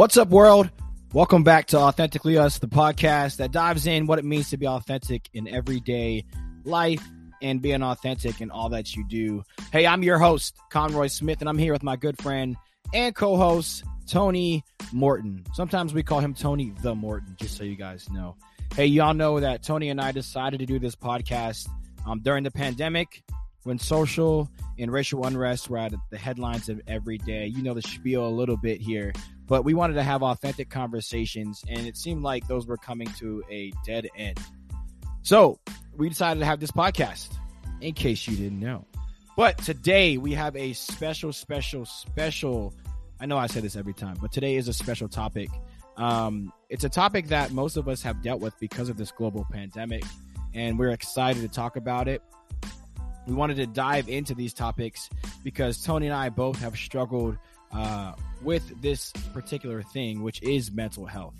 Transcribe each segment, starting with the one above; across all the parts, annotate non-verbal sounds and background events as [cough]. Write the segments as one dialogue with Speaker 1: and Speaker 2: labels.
Speaker 1: What's up, world? Welcome back to Authentically Us, the podcast that dives in what it means to be authentic in everyday life and being authentic in all that you do. Hey, I'm your host, Conroy Smith, and I'm here with my good friend and co host, Tony Morton. Sometimes we call him Tony the Morton, just so you guys know. Hey, y'all know that Tony and I decided to do this podcast um, during the pandemic when social and racial unrest were at the headlines of every day. You know the spiel a little bit here, but we wanted to have authentic conversations, and it seemed like those were coming to a dead end. So we decided to have this podcast, in case you didn't know. But today we have a special, special, special. I know I say this every time, but today is a special topic. Um, it's a topic that most of us have dealt with because of this global pandemic, and we're excited to talk about it we wanted to dive into these topics because Tony and I both have struggled uh, with this particular thing, which is mental health.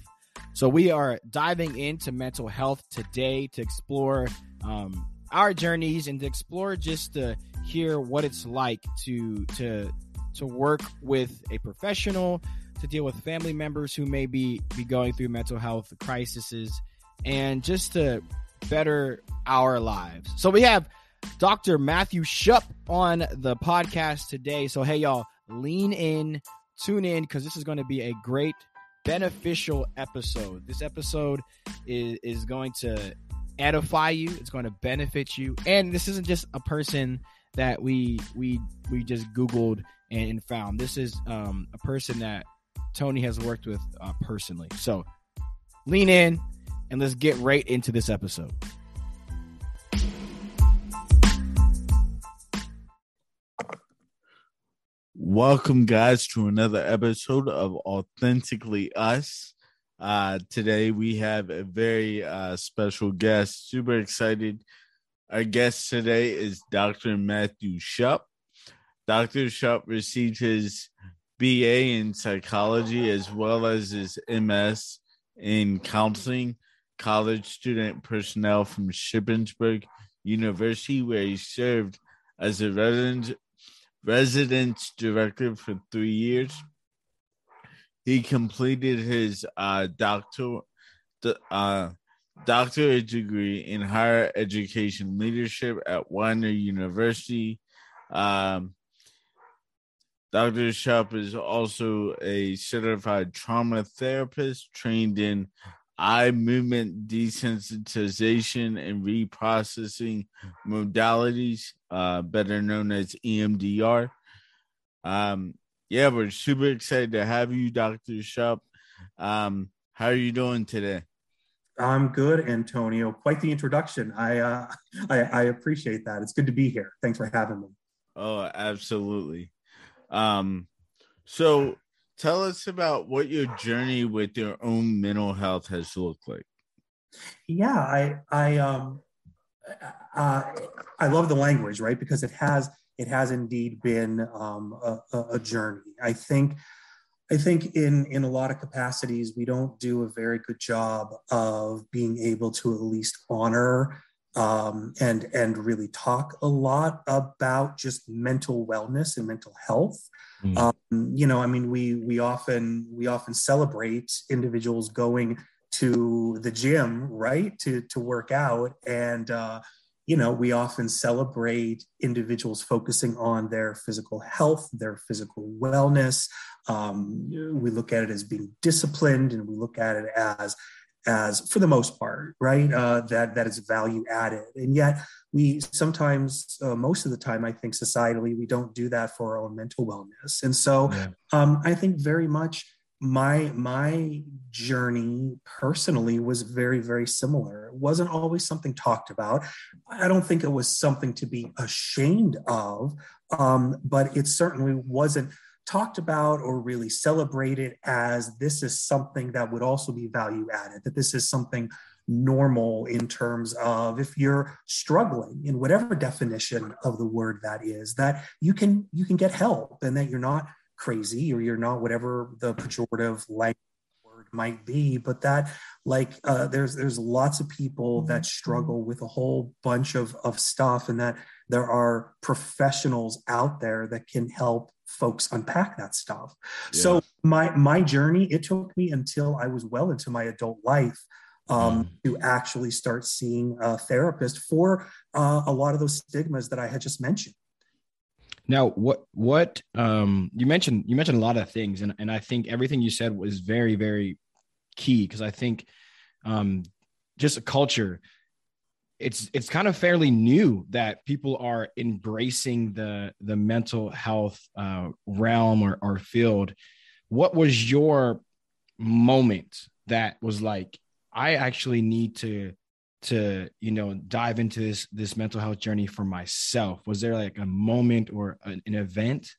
Speaker 1: So we are diving into mental health today to explore um, our journeys and to explore just to hear what it's like to to to work with a professional, to deal with family members who may be be going through mental health crises, and just to better our lives. So we have Dr. Matthew Shupp on the podcast today. So, hey, y'all, lean in, tune in, because this is going to be a great, beneficial episode. This episode is, is going to edify you, it's going to benefit you. And this isn't just a person that we we we just googled and, found this is um, a person that tony has worked with uh, personally so lean in and let's get right into this episode
Speaker 2: Welcome, guys, to another episode of Authentically Us. Uh, today, we have a very uh, special guest. Super excited. Our guest today is Dr. Matthew Shupp. Dr. Shupp received his BA in psychology as well as his MS in counseling, college student personnel from Shippensburg University, where he served as a resident residence director for three years. He completed his uh, doctor, uh, doctorate degree in higher education leadership at Widener University. Um, Dr. Shupp is also a certified trauma therapist trained in eye movement desensitization and reprocessing modalities, uh, better known as EMDR. Um, yeah, we're super excited to have you, Dr. Shupp. Um, how are you doing today?
Speaker 3: I'm good, Antonio. Quite the introduction. I, uh, [laughs] I, I appreciate that. It's good to be here. Thanks for having me.
Speaker 2: Oh, absolutely. Um, so tell us about what your journey with your own mental health has looked like.
Speaker 3: Yeah, I I um uh, I love the language, right? Because it has it has indeed been um, a, a journey. I think I think in in a lot of capacities we don't do a very good job of being able to at least honor um, and and really talk a lot about just mental wellness and mental health. Mm. Um, you know, I mean, we we often we often celebrate individuals going to the gym, right, to to work out, and uh, you know, we often celebrate individuals focusing on their physical health, their physical wellness. Um, we look at it as being disciplined, and we look at it as as for the most part right uh, that that is value added. And yet we sometimes uh, most of the time i think societally we don't do that for our own mental wellness. And so yeah. um, i think very much my my journey personally was very very similar. It wasn't always something talked about. I don't think it was something to be ashamed of um, but it certainly wasn't talked about or really celebrated as this is something that would also be value added, that this is something normal in terms of if you're struggling in whatever definition of the word that is that you can you can get help and that you're not crazy or you're not whatever the pejorative language word might be but that like uh, there's there's lots of people that struggle with a whole bunch of of stuff and that there are professionals out there that can help folks unpack that stuff. Yeah. So my my journey it took me until i was well into my adult life um, mm. to actually start seeing a therapist for uh, a lot of those stigmas that i had just mentioned
Speaker 1: now what what um, you mentioned you mentioned a lot of things and, and i think everything you said was very very key because i think um, just a culture it's it's kind of fairly new that people are embracing the the mental health uh, realm or, or field. What was your moment that was like i actually need to to you know dive into this this mental health journey for myself was there like a moment or an, an event?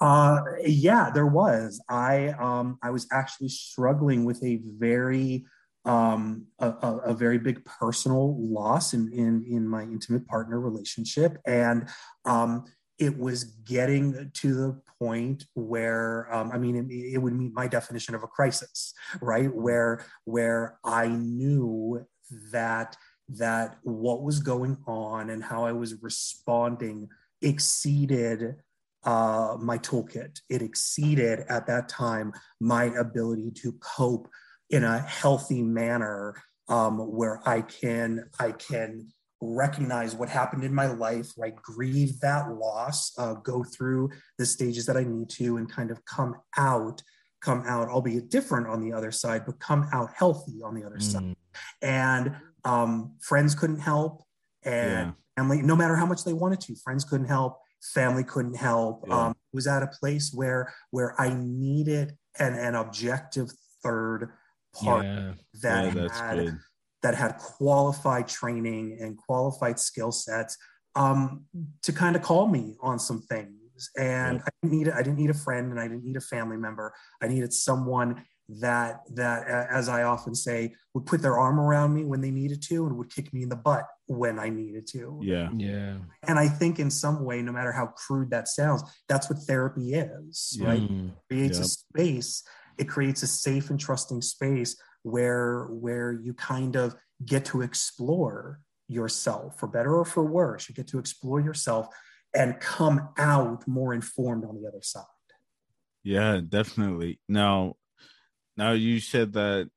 Speaker 3: Uh yeah there was. I um i was actually struggling with a very um a, a, very big personal loss in in in my intimate partner relationship. And um it was getting to the point where um, i mean it, it, would meet my definition of a crisis right? Where where i knew that that what was going on and how i was responding exceeded uh, my toolkit. It exceeded at that time my ability to cope in a healthy manner um, where i can i can recognize what happened in my life, right? Grieve that loss, uh, go through the stages that I need to, and kind of come out, come out, albeit different on the other side, but come out healthy on the other mm. side. And um, friends couldn't help, and yeah. family, no matter how much they wanted to, friends couldn't help, family couldn't help. Yeah. Um, was at a place where where I needed an, an objective third part yeah. that had. Good that had qualified training and qualified skill sets um, to kind of call me on some things. And I didn't need I didn't need a friend and I didn't need a family member. I needed someone that that as I often say would put their arm around me when they needed to and would kick me in the butt when I needed to.
Speaker 2: Yeah.
Speaker 1: Yeah.
Speaker 3: And I think in some way, no matter how crude that sounds, that's what therapy is, right? Mm, it creates yep. a space, it creates a safe and trusting space where where you kind of get to explore yourself for better or for worse. You get to explore yourself and come out more informed on the other side.
Speaker 2: Yeah definitely. Now now you said that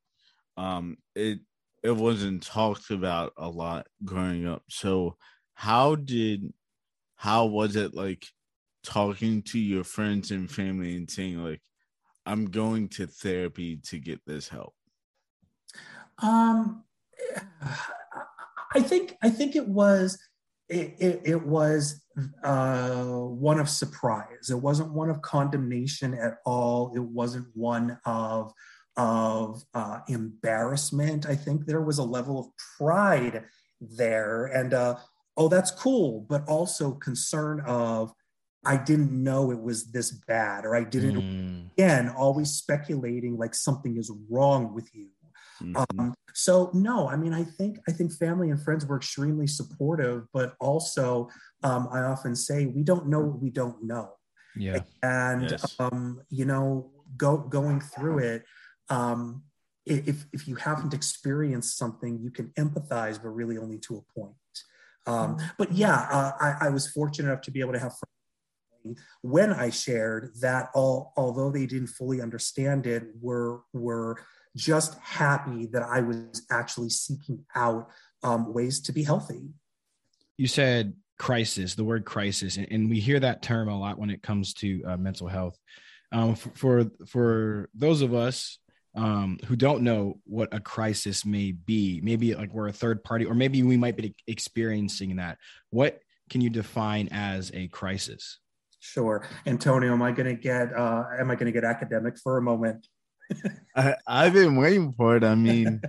Speaker 2: um it it wasn't talked about a lot growing up. So how did how was it like talking to your friends and family and saying like i'm going to therapy to get this help
Speaker 3: um, I think I think it was it, it, it was uh, one of surprise. It wasn't one of condemnation at all. It wasn't one of of uh, embarrassment. I think there was a level of pride there, and uh, oh, that's cool, but also concern of I didn't know it was this bad, or I didn't. Mm. Again, always speculating like something is wrong with you Mm-hmm. Um, so no, I mean, I think I think family and friends were extremely supportive, but also um, I often say we don't know what we don't know.
Speaker 1: Yeah,
Speaker 3: and yes. um, you know, go going through it. Um, if if you haven't experienced something, you can empathize, but really only to a point. Um, mm-hmm. but yeah, uh, I, I was fortunate enough to be able to have when I shared that all although they didn't fully understand it, were were just happy that I was actually seeking out um, ways to be healthy.
Speaker 1: You said crisis, the word crisis, and, we hear that term a lot when it comes to uh, mental health. Um, for, for, for those of us um, who don't know what a crisis may be, maybe like we're a third party, or maybe we might be experiencing that. What can you define as a crisis?
Speaker 3: Sure, Antonio. Am I going to get uh, am I going to get academic for a moment? [laughs]
Speaker 2: I, I've been waiting for it. I mean,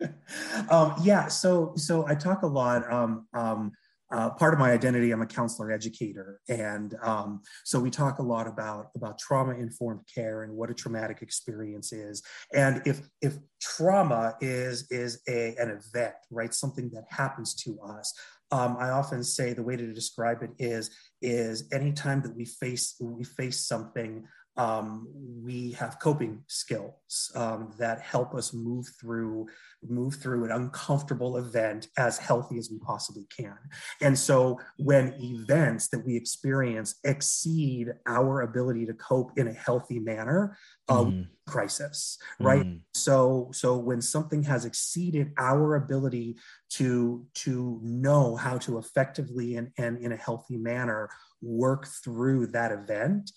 Speaker 2: [laughs]
Speaker 3: um, yeah. So, so I talk a lot. Um, um, uh, part of my identity, I'm a counselor educator, and um, so we talk a lot about about trauma informed care and what a traumatic experience is. And if if trauma is is a an event, right, something that happens to us, um, I often say the way to describe it is is anytime that we face we face something um, we have coping skills um, that help us move through move through an uncomfortable event as healthy as we possibly can. And so when events that we experience exceed our ability to cope in a healthy manner, uh, mm. crisis, right? Mm. So so when something has exceeded our ability to to know how to effectively and, and in a healthy manner work through that event,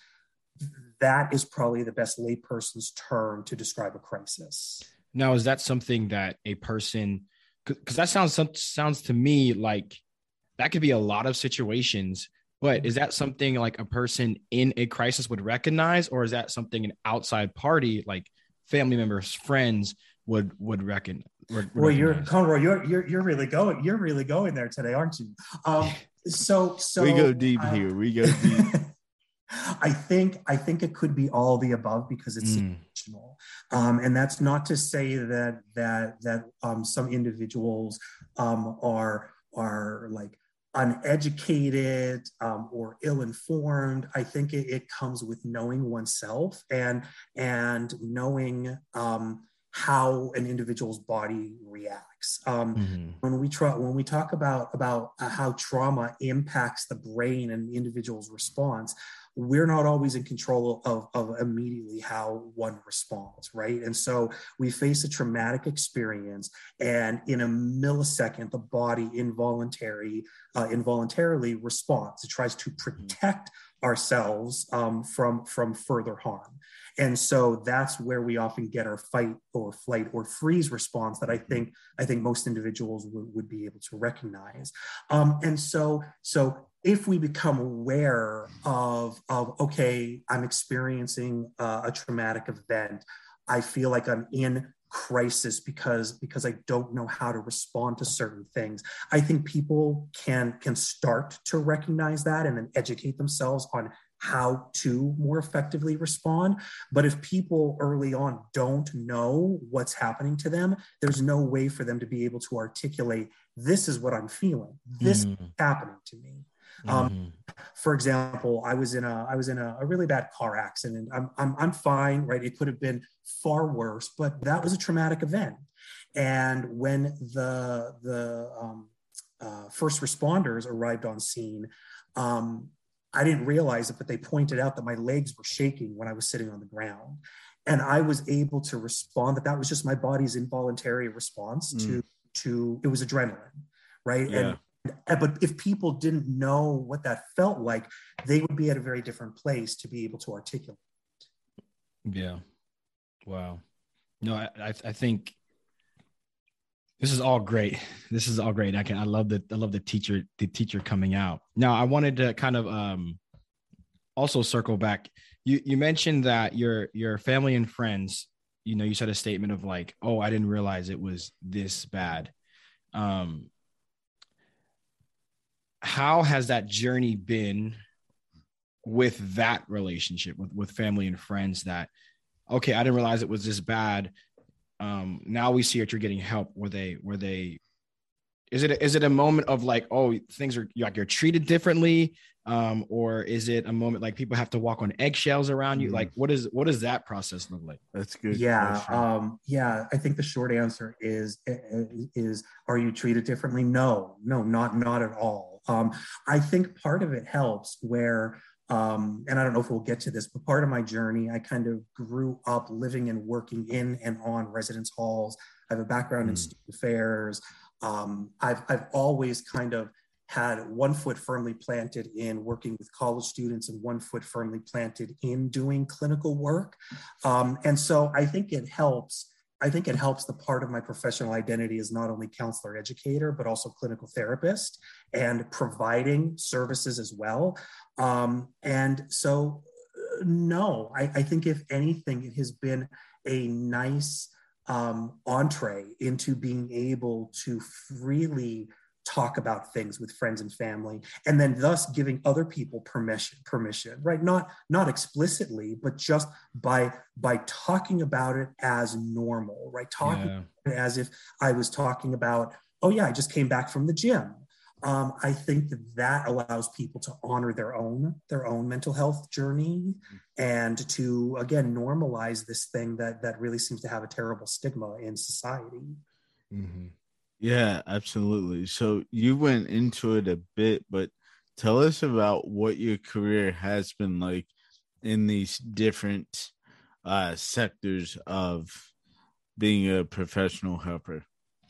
Speaker 3: that is probably the best layperson's term to describe a crisis.
Speaker 1: Now, is that something that a person, because that sounds sounds to me like that could be a lot of situations, but is that something like a person in a crisis would recognize, or is that something an outside party like family members, friends would would reckon?
Speaker 3: Would, well, you're Conroy, you're you're you're really going, you're really going there today, aren't you? Um, [laughs] so so
Speaker 2: we go deep uh, here. We go deep. [laughs]
Speaker 3: I think I think it could be all the above because it's mm. situational, um, and that's not to say that that that um, some individuals um, are are like uneducated um, or ill-informed. I think it, it, comes with knowing oneself and and knowing um, how an individual's body reacts. Um, mm-hmm. When we try, when we talk about about uh, how trauma impacts the brain and the individual's response, we're not always in control of, of immediately how one responds, right? And so we face a traumatic experience, and in a millisecond, the body involuntary, uh, involuntarily responds. It tries to protect ourselves um, from from further harm. And so that's where we often get our fight or flight or freeze response that I think I think most individuals would, would be able to recognize. Um, and so so if we become aware of, of okay, I'm experiencing uh, a traumatic event, I feel like I'm in crisis because because I don't know how to respond to certain things. I think people can can start to recognize that and then educate themselves on how to more effectively respond. But if people early on don't know what's happening to them, there's no way for them to be able to articulate, this is what I'm feeling. This mm. is happening to me. Um, mm-hmm. For example, I was in a I was in a, a, really bad car accident. I'm, I'm I'm fine, right? It could have been far worse, but that was a traumatic event. And when the the um, uh, first responders arrived on scene, um, I didn't realize it, but they pointed out that my legs were shaking when I was sitting on the ground, and I was able to respond. That that was just my body's involuntary response mm. to to it was adrenaline, right? Yeah. And but if people didn't know what that felt like, they would be at a very different place to be able to articulate.
Speaker 1: Yeah. Wow. No, I, I, think this is all great. [laughs] This is all great. I can, I love the, I love the teacher, the teacher coming out. Now I wanted to kind of, um, also circle back. You, you mentioned that your, your family and friends, you know, you said a statement of like, oh, I didn't realize it was this bad. Um, how has that journey been with that relationship with with family and friends that okay i didn't realize it was this bad. Um now we see that you're getting help were they were they is it is it a moment of like oh things are like you're treated differently? Um or is it a moment like people have to walk on eggshells around you? Mm. like what is what does that process look like?
Speaker 2: That's good
Speaker 3: yeah question. um yeah i think the short answer is is are you treated differently? No no not not at all um, I think part of it helps where, um, and I don't know if we'll get to this, but part of my journey, I kind of grew up living and working in and on residence halls. I have a background mm. in student affairs. Um, I've, I've always kind of had one foot firmly planted in working with college students and one foot firmly planted in doing clinical work. Um, and so I think it helps I think it helps the part of my professional identity as not only counselor educator, but also clinical therapist and providing services as well. Um, and so, uh, no, I, I, think if anything, it has been a nice um, entree into being able to freely talk about things with friends and family and then thus giving other people permission permission right not not explicitly but just by by talking about it as normal right talking yeah. as if i was talking about oh yeah i just came back from the gym um, I think that that allows people to honor their own their own mental health journey and to again normalize this thing that that really seems to have a terrible stigma in society.
Speaker 2: Mm-hmm. Yeah, absolutely. So you went into it a bit, but tell us about what your career has been like in these different uh, sectors of being a professional helper.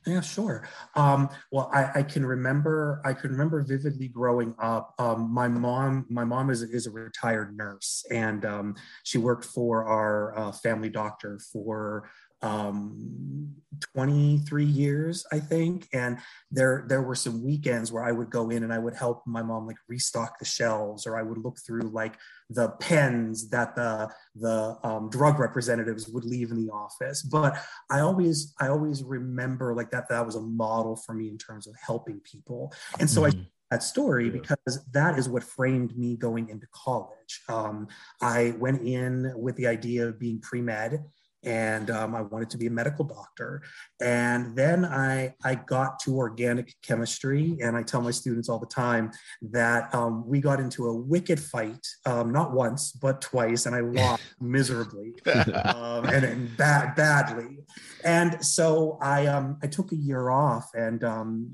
Speaker 3: Yeah, sure. Um, well, I, I, can remember. I can remember vividly growing up. Um, my mom, my mom is, is a retired nurse, and um, she worked for our uh, family doctor for um, 23 years, I think. And there, there were some weekends where I would go in and I would help my mom like restock the shelves, or I would look through like the pens that the the um, drug representatives would leave in the office. But I always, I always remember like that. That was a model for me in terms of helping people. And so mm-hmm. I that story because that is what framed me going into college. Um, I went in with the idea of being pre med and um, I wanted to be a medical doctor. And then I, I got to organic chemistry, and I tell my students all the time that um, we got into a wicked fight, um, not once, but twice, and I lost [laughs] miserably [laughs] um, and, and bad, badly. And so I, um, I took a year off, and um,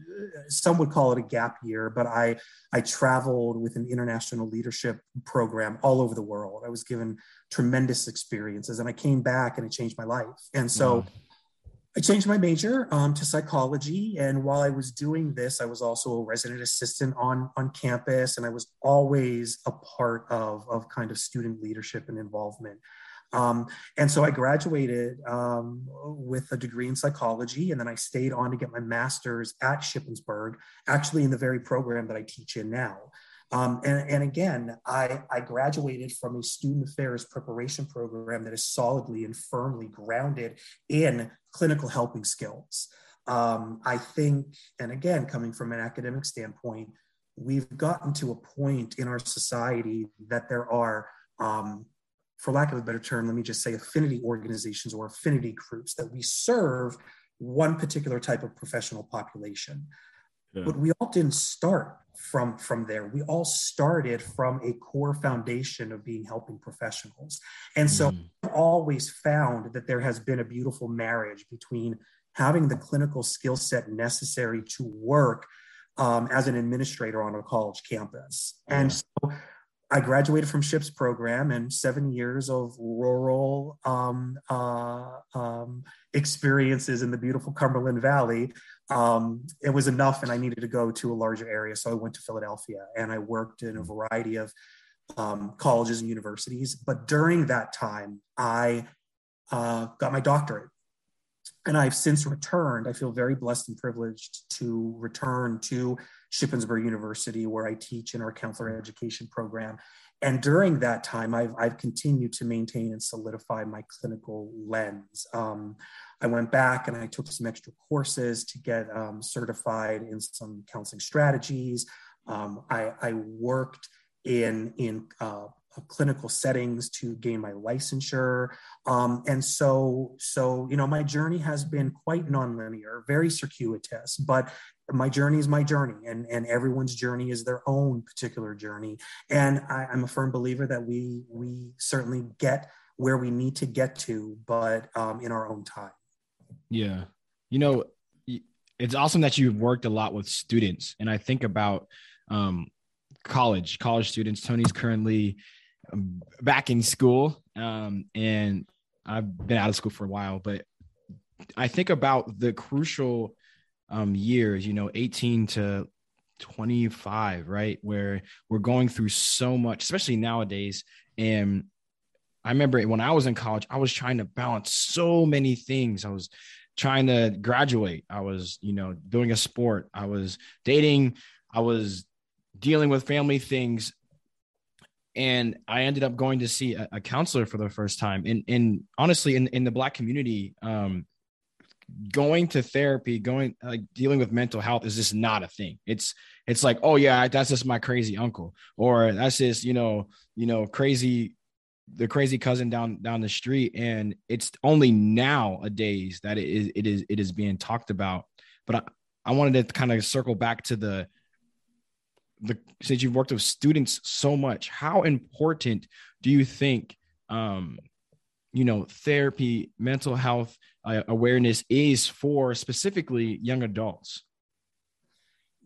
Speaker 3: some would call it a gap year, but I, I traveled with an international leadership program all over the world. I was given tremendous experiences. And I came back and it changed my life. And so I changed my major um, to psychology. And while I was doing this, I was also a resident assistant on, on campus. And I was always a part of, of kind of student leadership and involvement. Um, and so I graduated um, with a degree in psychology, and then I stayed on to get my master's at Shippensburg, actually in the very program that I teach in now. Um, and, and, again, I, I graduated from a student affairs preparation program that is solidly and firmly grounded in clinical helping skills. Um, I think, and again, coming from an academic standpoint, we've gotten to a point in our society that there are, um, for lack of a better term, let me just say affinity organizations or affinity groups that we serve one particular type of professional population. Yeah. But we all didn't start from from there. We all started from a core foundation of being helping professionals. And so mm. i've always found that there has been a beautiful marriage between having the clinical skill set necessary to work um, as an administrator on a college campus. And so I graduated from SHIP's program and seven years of rural um, uh, um, experiences in the beautiful Cumberland Valley um, it was enough and I needed to go to a larger area. So I went to Philadelphia and I worked in a variety of um, colleges and universities. But during that time, I uh, got my doctorate. And I've since returned. I feel very blessed and privileged to return to Shippensburg University, where I teach in our counselor education program. And during that time, I've, I've continued to maintain and solidify my clinical lens. Um, I went back and I took some extra courses to get um, certified in some counseling strategies. Um, I, I, worked in in uh, clinical settings to gain my licensure, um, and so so you know my journey has been quite nonlinear, very circuitous, but my journey is my journey and, and everyone's journey is their own particular journey. And I, i'm a firm believer that we we certainly get where we need to get to but um, in our own time
Speaker 1: yeah. You know, it's awesome that you've worked a lot with students. And I think about um, college, college students. Tony's currently um, back in school. Um, and I've been out of school for a while, but I think about the crucial um, years, you know, 18 to 25, right? Where we're going through so much, especially nowadays. And I remember when I was in college, I was trying to balance so many things. I was trying to graduate. I was, you know, doing a sport. I was dating. I was dealing with family things. And I ended up going to see a, a counselor for the first time. And, and honestly, in, in the Black community, um, going to therapy, going like dealing with mental health is just not a thing. It's it's like, oh yeah, that's just my crazy uncle, or that's just you know you know crazy the crazy cousin down down the street and it's only nowadays that it is it is it is being talked about but i, I wanted to kind of circle back to the the since you've worked with students so much, how important do you think um, you know therapy, mental health uh, awareness is for specifically young adults?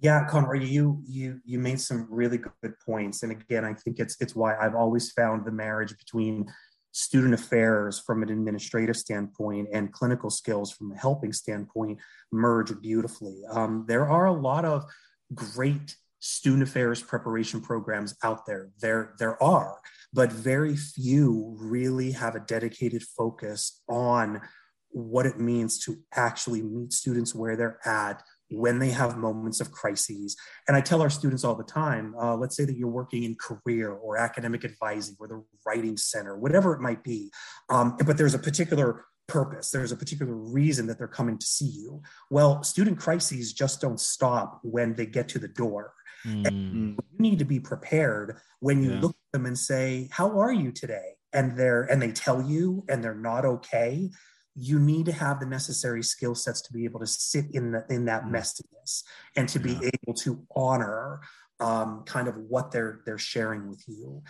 Speaker 3: Yeah, Conroy, you you you made some really good points, and again, I think it's it's why I've always found the marriage between student affairs from an administrative standpoint and clinical skills from a helping standpoint merge beautifully. Um, there are a lot of great student affairs preparation programs out there. There, there are, but very few really have a dedicated focus on what it means to actually meet students where they're at when they have moments of crises. And I tell our students all the time uh, let's say that you're working in career or academic advising or the writing center, whatever it might be, um, but there's a particular purpose, there's a particular reason that they're coming to see you. Well, student crises just don't stop when they get to the door. Mm. You need to be prepared when you yeah. look at them and say, How are you today? And they're and they tell you and they're not okay. You need to have the necessary skill sets to be able to sit in the, in that mm. messiness and to be able to honor um, kind of what they're they're sharing with you.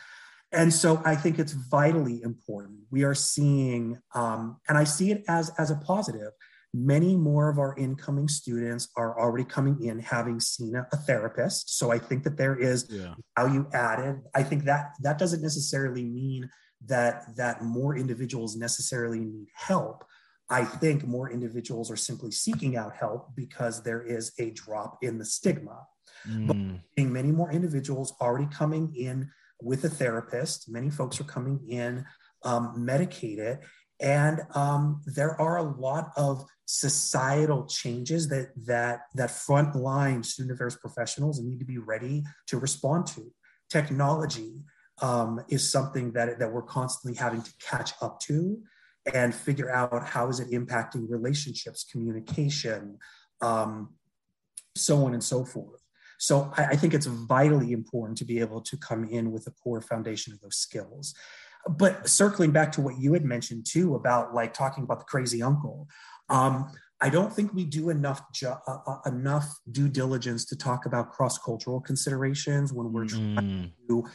Speaker 3: And so I think it's vitally important. We are seeing, um, and I see it as as a positive many more of our incoming students are already coming in having seen a, a therapist so i think that there is yeah. value added i think that that doesn't necessarily mean that that more individuals necessarily need help i think more individuals are simply seeking out help because there is a drop in the stigma mm. but many more individuals already coming in with a therapist many folks are coming in um, medicated and um, there are a lot of societal changes that that that frontline student affairs professionals need to be ready to respond to. Technology um, is something that that we're constantly having to catch up to and figure out how is it impacting relationships, communication, um, so on and so forth. So I, I think it's vitally important to be able to come in with a core foundation of those skills but circling back to what you had mentioned too about like talking about the crazy uncle um, i don't think we do enough ju- uh, uh, enough due diligence to talk about cross-cultural considerations when we're mm. trying to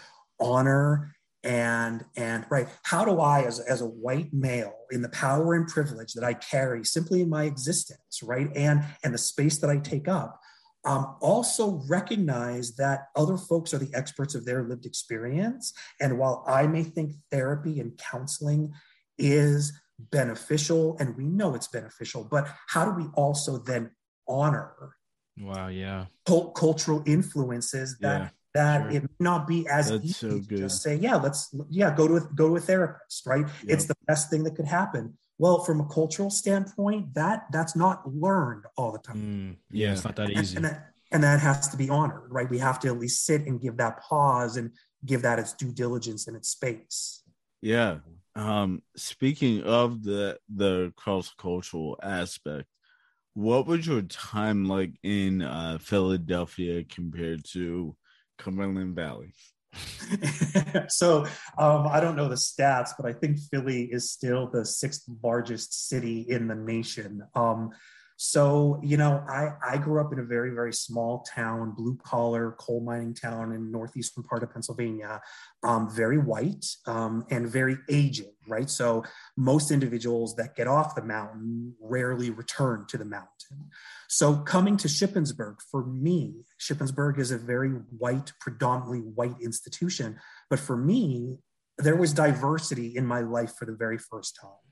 Speaker 3: honor and and right how do i as, as a white male in the power and privilege that i carry simply in my existence right and and the space that i take up um, also recognize that other folks are the experts of their lived experience. And while I may think therapy and counseling is beneficial, and we know it's beneficial, but how do we also then honor?
Speaker 1: Wow, yeah.
Speaker 3: cultural influences that yeah, that sure. it may not be as That's easy so to just say, yeah, let's yeah, go to a, go to a therapist, right? Yep. It's the best thing that could happen. Well, from a cultural standpoint, that that's not learned all the time.
Speaker 1: Mm, yeah, it's not that easy.
Speaker 3: And, and, that, and that has to be honored, right? We have to at least sit and give that pause and give that its due diligence and its space.
Speaker 2: Yeah. Um, speaking of the the cross cultural aspect, what was your time like in uh, Philadelphia compared to Cumberland Valley? [laughs]
Speaker 3: so um, I don't know the stats, but I think Philly is still the sixth largest city in the nation. Um, so, you know, I, I grew up in a very, very small town, blue collar coal mining town in northeastern part of Pennsylvania, um, very white um, and very aging, right? So most individuals that get off the mountain rarely return to the mountain. So coming to Shippensburg, for me, Shippensburg is a very white, predominantly white institution. But for me, there was diversity in my life for the very first time.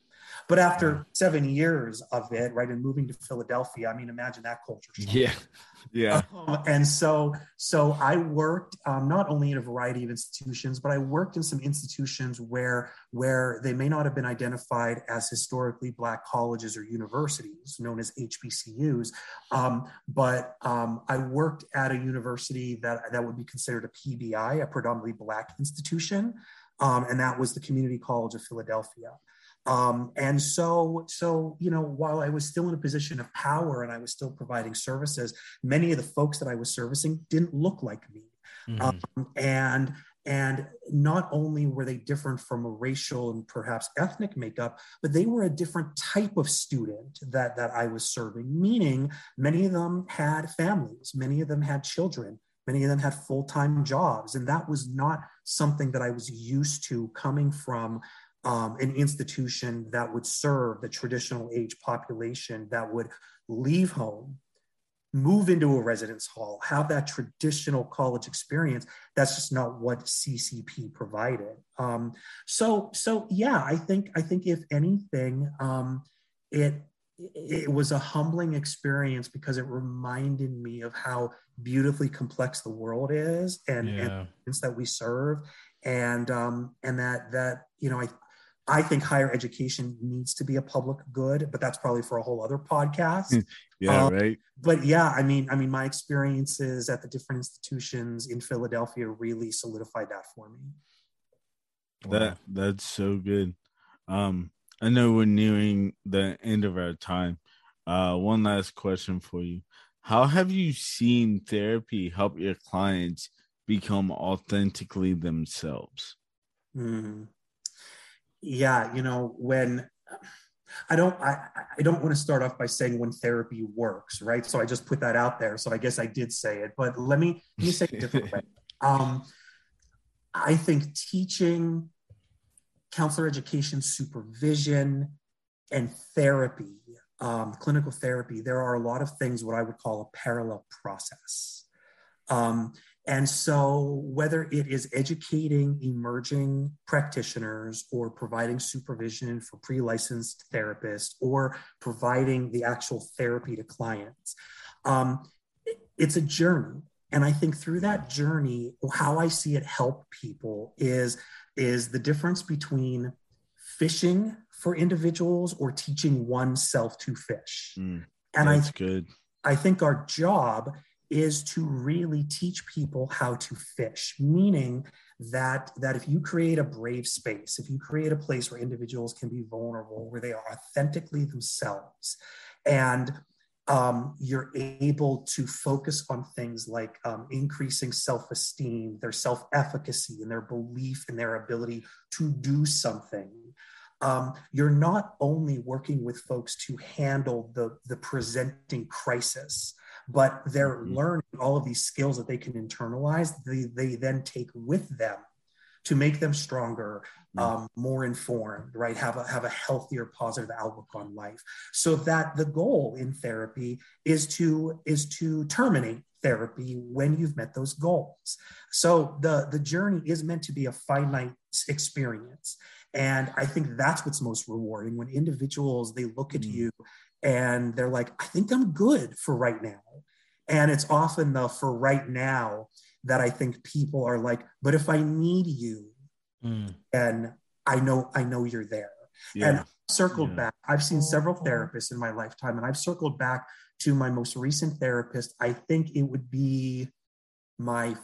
Speaker 3: But after seven years of it, right, and moving to Philadelphia, I mean, imagine that culture.
Speaker 1: Shock. Yeah, [laughs] yeah.
Speaker 3: Um, and so, so I worked um, not only in a variety of institutions, but I worked in some institutions where where they may not have been identified as historically Black colleges or universities, known as HBCUs. Um, but um, I worked at a university that that would be considered a PBI, a predominantly Black institution. Um, and that was the Community College of Philadelphia. Um, and so, so you know, while I was still in a position of power and I was still providing services, many of the folks that I was servicing didn't look like me, mm-hmm. um, and and not only were they different from a racial and perhaps ethnic makeup, but they were a different type of student that that I was serving. Meaning, many of them had families, many of them had children, Many of them had full time jobs. And that was not something that I was used to coming from um, an institution that would serve the traditional age population that would leave home, move into a residence hall, have that traditional college experience. That's just not what CCP provided. Um, so, so yeah, I think I think if anything, um, it it was a humbling experience because it reminded me of how beautifully complex the world is and, yeah. and that we serve and um, and that that you know I I think higher education needs to be a public good, but that's probably for a whole other podcast. [laughs]
Speaker 2: yeah, um, right.
Speaker 3: But yeah, I mean, I mean, my experiences at the different institutions in Philadelphia really solidified that for me.
Speaker 2: That that's so good. Um, I know we're nearing the end of our time. Uh, one last question for you: How have you seen therapy help your clients become authentically themselves?
Speaker 3: Mm-hmm yeah, you know, when I don't I, I don't want to start off by saying when therapy works, right? So I just put that out there. So I guess I did say it, but let me let me say it a different way. [laughs] Um, I think teaching, counselor education, supervision, and therapy, um, clinical therapy, there are a lot of things what I would call a parallel process. Um, and so, whether it is educating emerging practitioners or providing supervision for pre licensed therapists or providing the actual therapy to clients, um, it's a journey. And I think through that journey, how I see it help people is, is the difference between fishing for individuals or teaching oneself to fish.
Speaker 2: Mm, and I, good.
Speaker 3: I think our job is to really teach people how to fish meaning that that if you create a brave space if you create a place where individuals can be vulnerable where they are authentically themselves and um, you're able to focus on things like um, increasing self-esteem their self-efficacy and their belief in their ability to do something um, you're not only working with folks to handle the, the presenting crisis but they're mm-hmm. learning all of these skills that they can internalize they, they then take with them to make them stronger mm-hmm. um, more informed right have a have a healthier positive outlook on life so that the goal in therapy is to is to terminate therapy when you've met those goals so the the journey is meant to be a finite experience and i think that's what's most rewarding when individuals they look at mm. you and they're like, I think I'm good for right now. And it's often the for right now that I think people are like, but if I need you, mm. then I know I know you're there. Yeah. And circled yeah. back, I've seen several therapists in my lifetime, and I've circled back to my most recent therapist. I think it would be my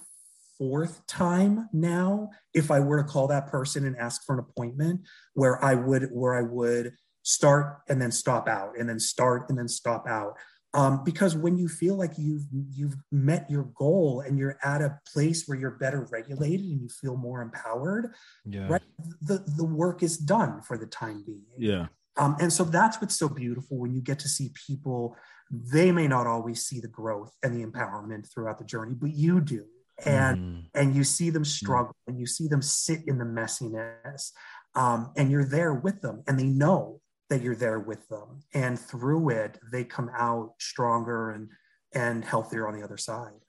Speaker 3: fourth time now if I were to call that person and ask for an appointment where I would where I would start and then stop out and then start and then stop out um, because when you feel like you've you've met your goal and you're at a place where you're better regulated and you feel more empowered yeah. right the the work is done for the time being
Speaker 2: yeah
Speaker 3: um, and so that's what's so beautiful when you get to see people they may not always see the growth and the empowerment throughout the journey but you do and mm. and you see them struggle mm. and you see them sit in the messiness um, and you're there with them and they know that you're there with them. And through it they come out stronger and and healthier on the other side.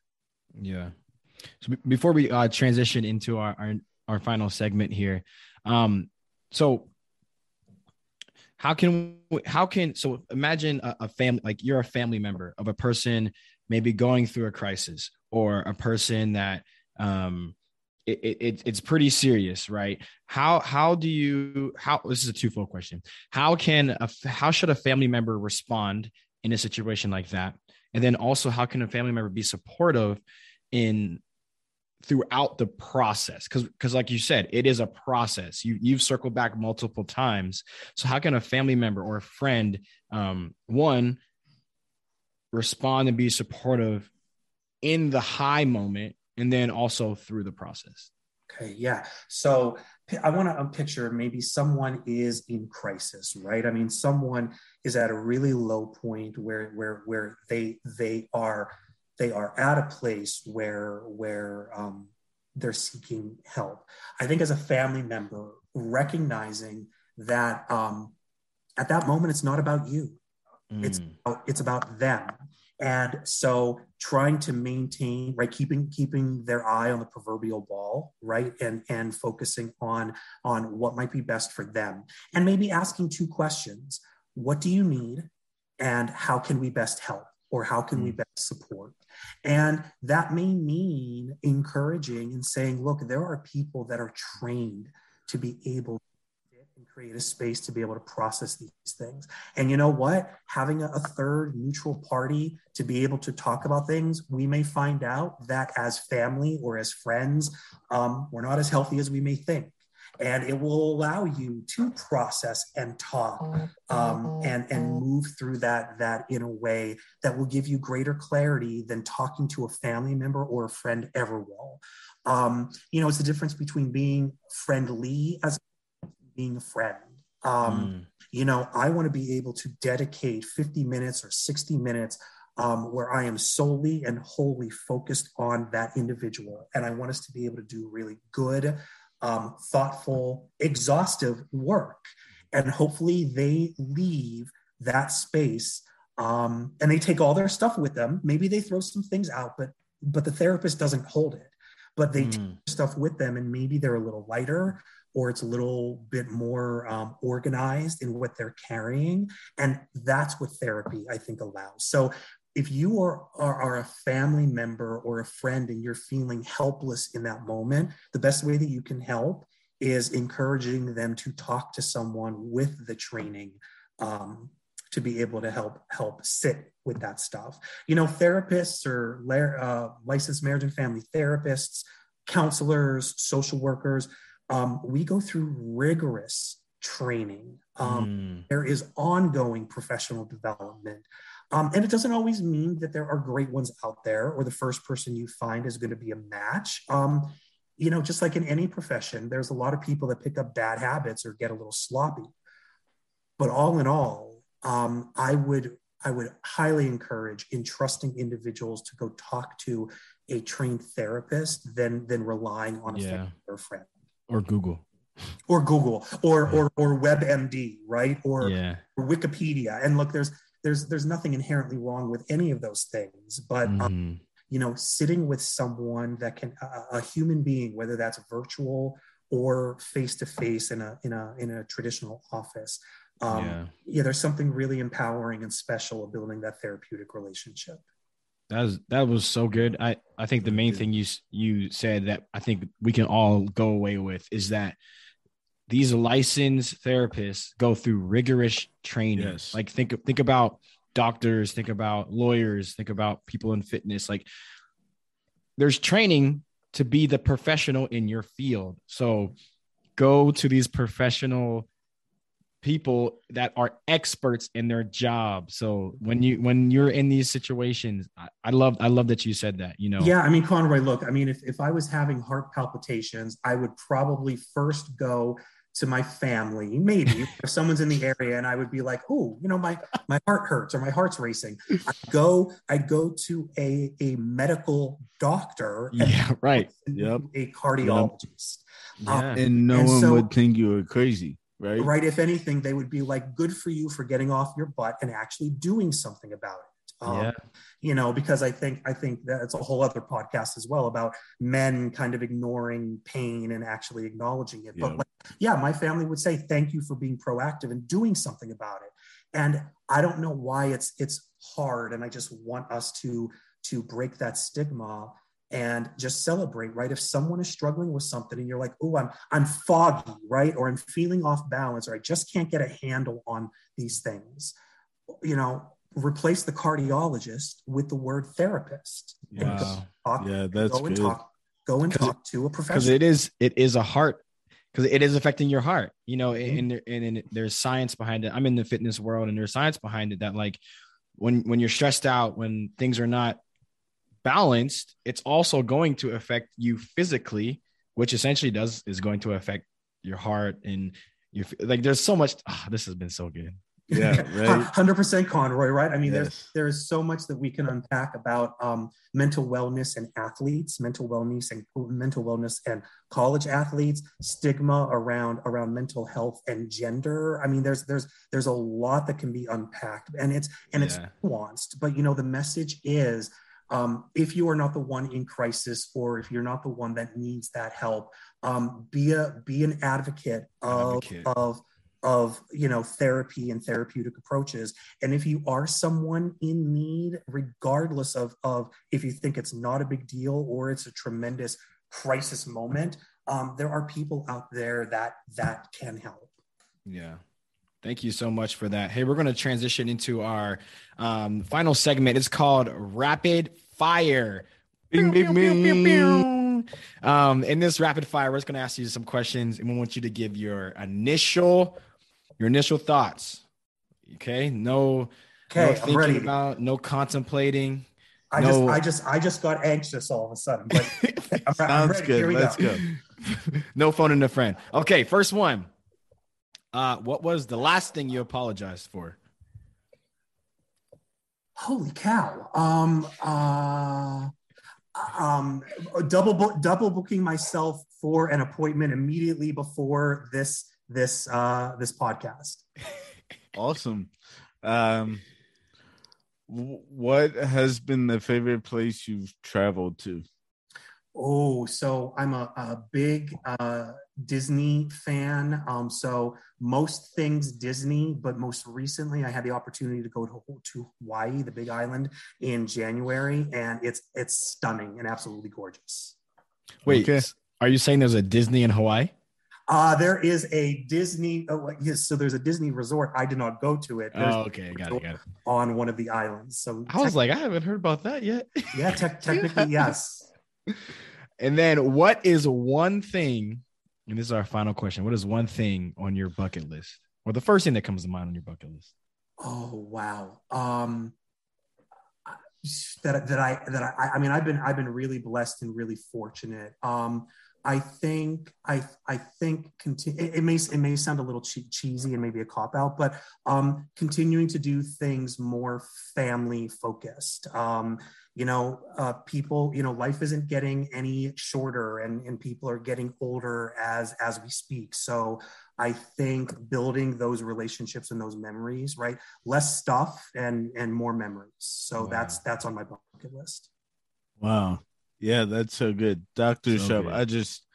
Speaker 1: Yeah. So b- before we uh, transition into our, our our final segment here um so how can how can so imagine a, a, family like you're a family member of a person maybe going through a crisis or a person that um it, it, it's pretty serious, right? How how do you how this is a twofold question. How can a how should a family member respond in a situation like that? And then also how can a family member be supportive in throughout the process because because like you said it is a process you you've circled back multiple times so how can a family member or a friend um one respond and be supportive in the high moment and then also through the process.
Speaker 3: Okay, yeah. So I want to picture maybe someone is in crisis, right? I mean, someone is at a really low point where where where they they are they are at a place where where um, they're seeking help. I think as a family member, recognizing that um, at that moment it's not about you, mm. it's about, it's about them. And so trying to maintain, right, keeping keeping their eye on the proverbial ball, right, and and focusing on on what might be best for them, and maybe asking two questions: What do you need, and how can we best help? or how can we hmm. best support? And that may mean encouraging and saying, look, there are people that are trained to be able and create a space to be able to process these things. And you know what? Having a, a, third neutral party to be able to talk about things, we may find out that as family or as friends, um, we're not as healthy as we may think and it will allow you to process and talk um, and and move through that that in a way that will give you greater clarity than talking to a family member or a friend ever will um, you know it's the difference between being friendly as being a friend um, mm. you know i want to be able to dedicate 50 minutes or 60 minutes um, where I am solely and wholly focused on that individual. And I want us to be able to do really good, um, thoughtful, exhaustive work. And hopefully they leave that space um, and they take all their stuff with them. Maybe they throw some things out, but but the therapist doesn't hold it. But they mm. take stuff with them, and maybe they're a little lighter, or it's a little bit more um, organized in what they're carrying, and that's what therapy I think allows. So if you are, are, are, a family member or a friend and you're feeling helpless in that moment, the best way that you can help is encouraging them to talk to someone with the training um, to be able to help help sit with that stuff. You know, therapists or uh, licensed marriage and family therapists, counselors, social workers, um, we go through rigorous training. Um, mm. There is ongoing professional development. Um, and it doesn't always mean that there are great ones out there or the first person you find is going to be a match. Um, you know, just like in any profession, there's a lot of people that pick up bad habits or get a little sloppy. But all in all, um, I would I would highly encourage entrusting individuals to go talk to a trained therapist than than relying on a yeah. or friend
Speaker 1: or Google
Speaker 3: or Google or or or WebMD, right? Or, yeah. or Wikipedia. And look, there's there's there's nothing inherently wrong with any of those things but um, mm-hmm. um, you know sitting with someone that can a, a human being whether that's virtual or face to face in a in a in a traditional office um, yeah. yeah there's something really empowering and special of building that therapeutic relationship
Speaker 1: that was that was so good i i think the main thing you you said that i think we can all go away with is that these licensed therapists go through rigorous training. Yes. Like think think about doctors, think about lawyers, think about people in fitness. Like there's training to be the professional in your field. So go to these professional people that are experts in their job. So when you when you're in these situations, I, I, love I love that you said that. You know.
Speaker 3: Yeah, I mean, Conroy, look, I mean, if if I was having heart palpitations, I would probably first go to my family, maybe [laughs] if someone's in the area and I would be like, oh, you know, my my heart hurts or my heart's racing. I'd go, I'd go to a, a medical doctor.
Speaker 1: Yeah, right.
Speaker 3: Yep. A cardiologist.
Speaker 2: Yep. Um, yeah. and no and one so, would think you were crazy. Right.
Speaker 3: Right. If anything, they would be like, good for you for getting off your butt and actually doing something about it. Um, yeah. You know, because I think I think that's a whole other podcast as well about men kind of ignoring pain and actually acknowledging it. Yeah. But like, yeah, my family would say thank you for being proactive and doing something about it. And I don't know why it's it's hard, and I just want us to to break that stigma and just celebrate right if someone is struggling with something and you're like oh i'm i'm foggy right or i'm feeling off balance or i just can't get a handle on these things you know replace the cardiologist with the word therapist.
Speaker 2: Wow. Talk, yeah, that's
Speaker 3: go and good. talk. Go and talk to a professional.
Speaker 1: Because it is it is a heart because it is affecting your heart. You know, mm-hmm. and, and, and there's science behind it. I'm in the fitness world, and there's science behind it that like when when you're stressed out, when things are not balanced, it's also going to affect you physically, which essentially does is going to affect your heart and your like. There's so much. Oh, this has been so good.
Speaker 2: Yeah, [laughs] right.
Speaker 3: Hundred percent, Conroy. Right? I mean,
Speaker 2: Yes.
Speaker 3: there's there is so much that we can unpack about um, mental wellness and athletes, mental wellness and mental wellness and college athletes, stigma around around mental health and gender. I mean, there's there's there's a lot that can be unpacked, and it's and it's nuanced. But you know, the message is. Um, if you are not the one in crisis, or if you're not the one that needs that help, um, be a be an advocate of
Speaker 1: Advocate.
Speaker 3: of of you know therapy and therapeutic approaches and if you are someone in need regardless of of if you think it's not a big deal or it's a tremendous crisis moment um, there are people out there that that can help
Speaker 1: Yeah. Thank you so much for that. Hey, we're going to transition into our um, final segment. It's called Rapid Fire.
Speaker 2: Bing, bing, bing.
Speaker 1: Um, in this rapid fire, we're just going to ask you some questions, and we want you to give your initial, your initial thoughts. Okay, no, no
Speaker 3: okay i'm
Speaker 1: thinking
Speaker 3: ready
Speaker 1: about, no contemplating.
Speaker 3: i
Speaker 1: no-
Speaker 3: just i just i just got anxious all of a sudden but [laughs] I'm, I'm
Speaker 2: Sounds
Speaker 3: ready.
Speaker 2: Good. Let's
Speaker 3: go.
Speaker 2: go. [laughs]
Speaker 1: no phone in a friend. Okay, first one. Uh, what was the last thing you apologized for?
Speaker 3: holy cow um uh um double book double booking myself for an appointment immediately before this this uh this podcast [laughs]
Speaker 2: Awesome. Um, what has been the favorite place you've traveled to?
Speaker 3: Oh so i'm a, a big uh disney fan um so most things disney but most recently i had the opportunity to go to, to hawaii the big island in january and it's it's stunning and absolutely gorgeous
Speaker 1: Wait,
Speaker 2: Okay.
Speaker 1: are you saying there's a Disney in Hawaii?
Speaker 3: Uh, there is a Disney. Oh, yes, so there's a Disney resort. I did not go to it. There's
Speaker 1: Oh, okay, got it, got it.
Speaker 3: on one of the islands. So
Speaker 1: I was like, I haven't heard about that yet.
Speaker 3: yeah, tec- technically [laughs] yes.
Speaker 1: And then, what is one thing? And this is our final question. What is one thing on your bucket list, or the first thing that comes to mind on your bucket list?
Speaker 3: Oh wow. Um, that that I that I I mean I've been I've been really blessed and really fortunate. Um, I think I I think conti- it, it may it may sound a little che- cheesy and maybe a cop out, but um, continuing to do things more family focused. Um, you know, uh, people, you know, life isn't getting any shorter, and and people are getting older as as we speak. So I think building those relationships and those memories, right? Less stuff and and more memories. So
Speaker 1: Wow.
Speaker 3: that's that's on my bucket list.
Speaker 2: Wow. Yeah, that's so good. Dr.
Speaker 1: So Shupp.
Speaker 2: I just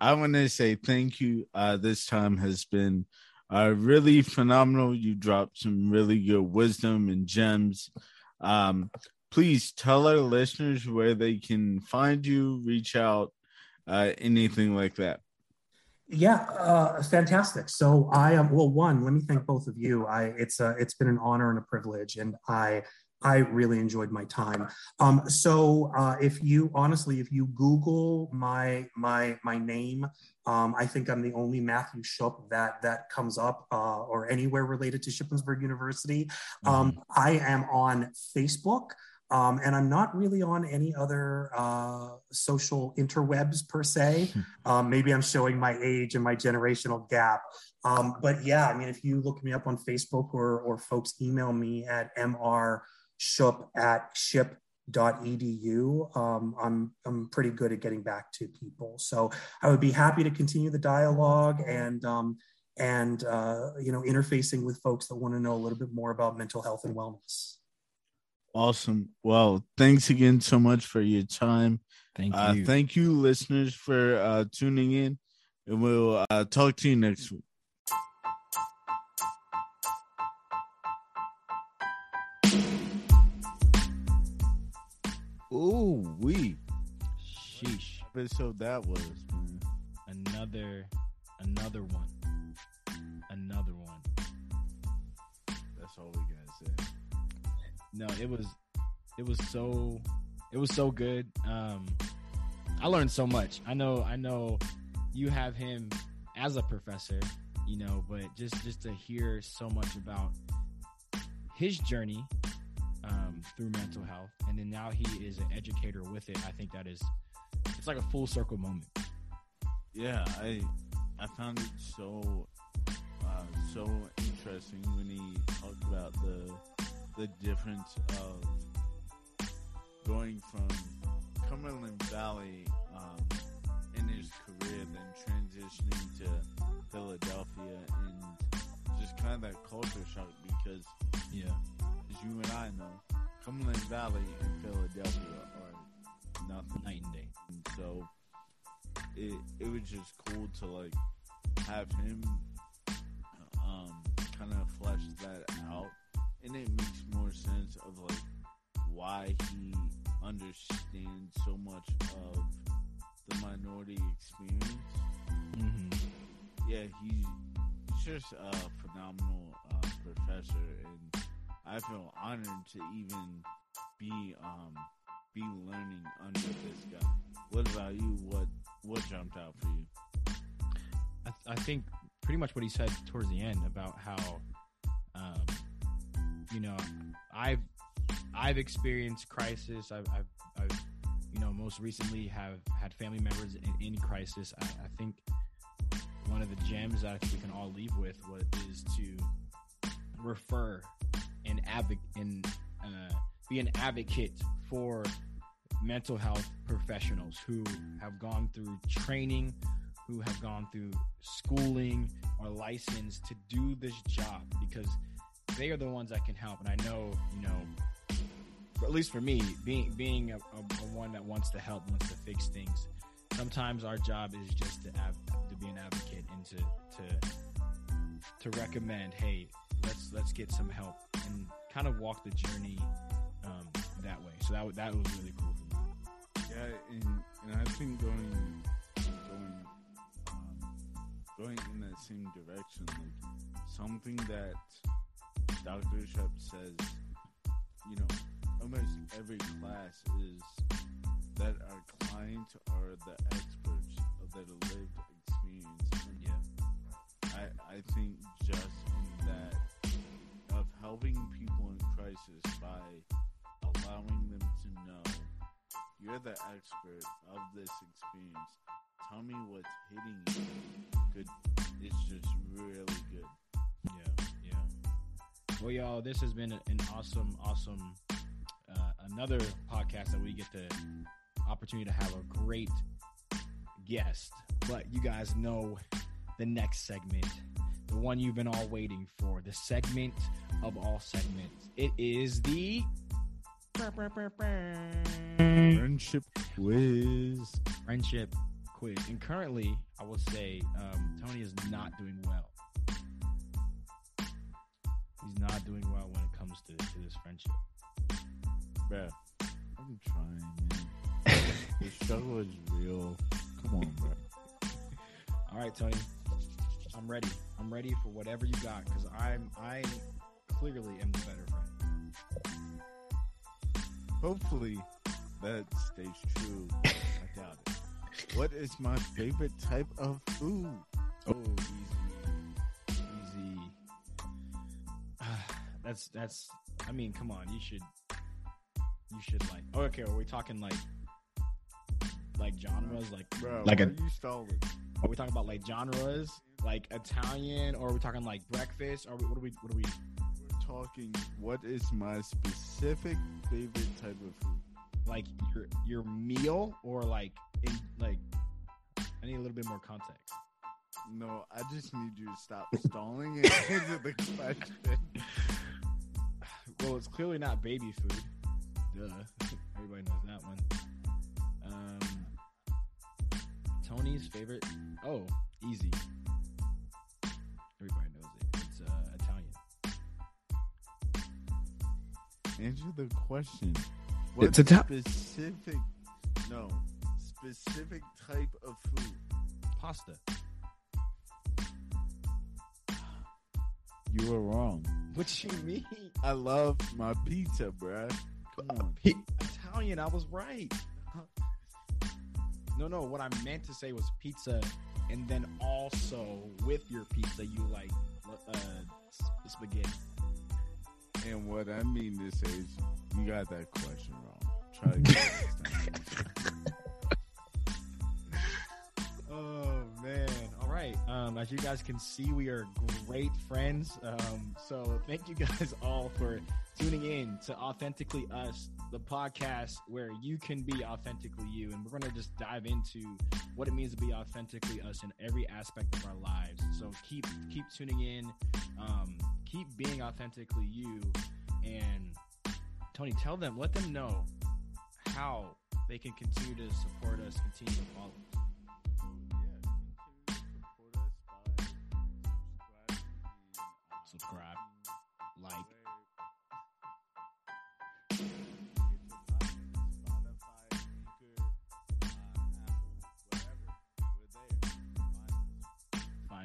Speaker 2: I want to say thank you. Uh this time has been uh really phenomenal. You dropped some really good wisdom and gems. Um please tell our listeners where they can find you, reach out, uh anything like that.
Speaker 3: Yeah, uh, fantastic. So I am well. One, let me thank both of you. I it's a it's been an honor and a privilege, and I I really enjoyed my time. Um, so uh, if you honestly, if you Google my my my name, um, I think I'm the only Matthew Shupp that that comes up uh, or anywhere related to Shippensburg University. Um, I am on Facebook. Um, and I'm not really on any other uh, social interwebs per se. Um, maybe I'm showing my age and my generational gap. Um, but yeah, I mean, if you look me up on Facebook or, or folks email me at mrshup at ship.edu, um, I'm, I'm pretty good at getting back to people. So I would be happy to continue the dialogue and, um, and uh, you know, interfacing with folks that want to know a little bit more about mental health and wellness.
Speaker 2: Awesome. Well, thanks again so much for your time.
Speaker 1: Thank
Speaker 2: Uh,
Speaker 1: you.
Speaker 2: thank you, listeners, for uh, tuning in, and we'll uh, talk to you next week. Ooh, we
Speaker 1: Sheesh.
Speaker 2: episode that was, man.
Speaker 1: Another, another one. Another one.
Speaker 2: That's all we gotta say.
Speaker 1: No, it was, it was so, it was so good. Um, I learned so much. I know, I know, you have him as a professor, you know, but just just to hear so much about his journey um, through mental health, and then now he is an educator with it. I think that is, it's like a full circle moment.
Speaker 2: Yeah, I I found it so uh, so interesting when he talked about the the difference of going from Cumberland Valley um, in his career, then transitioning to Philadelphia, and just kind of that culture shock because,
Speaker 1: Yeah.
Speaker 2: As you and I know, Cumberland Valley and Philadelphia are nothing.
Speaker 1: Night and day.
Speaker 2: And so it it was just cool to like have him um kind of flesh that out and it makes more sense of like why he understands so much of the minority experience
Speaker 1: Mm-hmm.
Speaker 2: yeah he's just a phenomenal uh, professor and i feel honored to even be um be learning under this guy what about you what what jumped out for you
Speaker 1: I, th- I think pretty much what he said towards the end about how, um, you know, I've I've experienced crisis. I've, I've, I've you know, most recently have had family members in, in crisis. I, I think one of the gems that I think we can all leave with what is to refer and advocate and uh, be an advocate for mental health professionals who have gone through training who have gone through schooling or license to do this job because they are the ones that can help. And I know, you know, at least for me, being being a, a, a one that wants to help, wants to fix things. Sometimes our job is just to av- to be an advocate and to to to recommend, hey, let's let's get some help and kind of walk the journey um, that way. So that that was really cool for me.
Speaker 2: Yeah, and, and I think going going um, going in that same direction, like something that Dr. Shep says, you know, almost every class is that our clients are the experts of their lived experience. And
Speaker 1: Yeah.
Speaker 2: I I think just in that of helping people in crisis by allowing them to know you're the expert of this experience. Tell me what's hitting you. Good. It's just really good.
Speaker 1: Yeah, yeah. Well, y'all, this has been an awesome, awesome, uh, another podcast that we get the opportunity to have a great guest. But you guys know the next segment, the one you've been all waiting for, the segment of all segments. It is the
Speaker 2: Friendship quiz.
Speaker 1: friendship quiz. And currently, I will say um, Tony is not doing well. He's not doing well when it comes to, to this friendship.
Speaker 2: Bruh, I'm trying, man. [laughs] the struggle is real. Come on, bro.
Speaker 1: All right, Tony. I'm ready. I'm ready for whatever you got because I'm I clearly am the better friend.
Speaker 2: Hopefully that stays true. I doubt it. What is my favorite type of food?
Speaker 1: Oh, easy, easy. [sighs] that's that's. I mean, come on. You should you should like. Oh, okay, are we talking like like genres? Like,
Speaker 2: Bro,
Speaker 1: Like
Speaker 2: why
Speaker 1: a-
Speaker 2: are you stalling?
Speaker 1: are we talking about like genres? Like Italian, or are we talking like breakfast? Or what are we? What are we?
Speaker 2: We're talking what is my specific favorite type of food?
Speaker 1: Like your your meal, or like in like? I need a little bit more context.
Speaker 2: No, I just need you to stop stalling and [laughs] answer the question. [sighs]
Speaker 1: Well, it's clearly not baby food. Duh. [laughs] Everybody knows that one. Um, Tony's favorite. Oh, easy.
Speaker 2: Answer the question. What
Speaker 1: It's Ita-
Speaker 2: specific? No, specific type of food.
Speaker 1: Pasta.
Speaker 2: You were wrong.
Speaker 1: What you mean?
Speaker 2: I love my pizza, bruh. Come on.
Speaker 1: P- Italian. I was right. No, no. What I meant to say was pizza, and then also with your pizza, you like uh, spaghetti.
Speaker 2: And what I mean to say is, you got that question wrong. Try to get it next [laughs]
Speaker 1: uh, right. Um, as you guys can see, we are great friends. Um, so thank you guys [laughs] all for tuning in to Authentically Us, the podcast where you can be authentically you. And we're going to just dive into what it means to be authentically us in every aspect of our lives. So keep keep tuning in, um, keep being authentically you, and Tony, tell them, let them know how they can continue to support us, continue to follow us.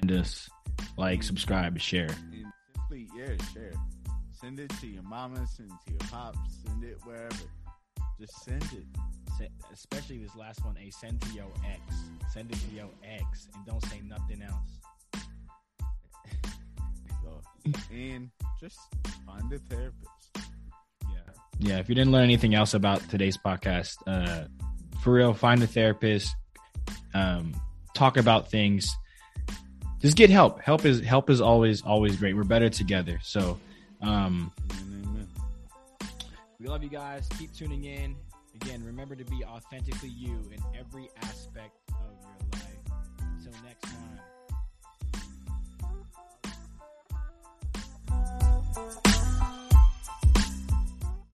Speaker 1: Find us, like, subscribe, share.
Speaker 2: And simply, yeah, share. Send it to your mama, send it to your pops, send it wherever. Just send it.
Speaker 1: Especially this last one, a send to your ex. Send it to your ex, and don't say nothing else. [laughs]
Speaker 2: and just find a therapist.
Speaker 1: Yeah. Yeah. If you didn't learn anything else about today's podcast, uh, for real, find a therapist. Um, talk about things just get help. Help is help is always always great. We're better together. So, um, we love you guys. Keep tuning in. Again, remember to be authentically you in every aspect of your life. Until next time.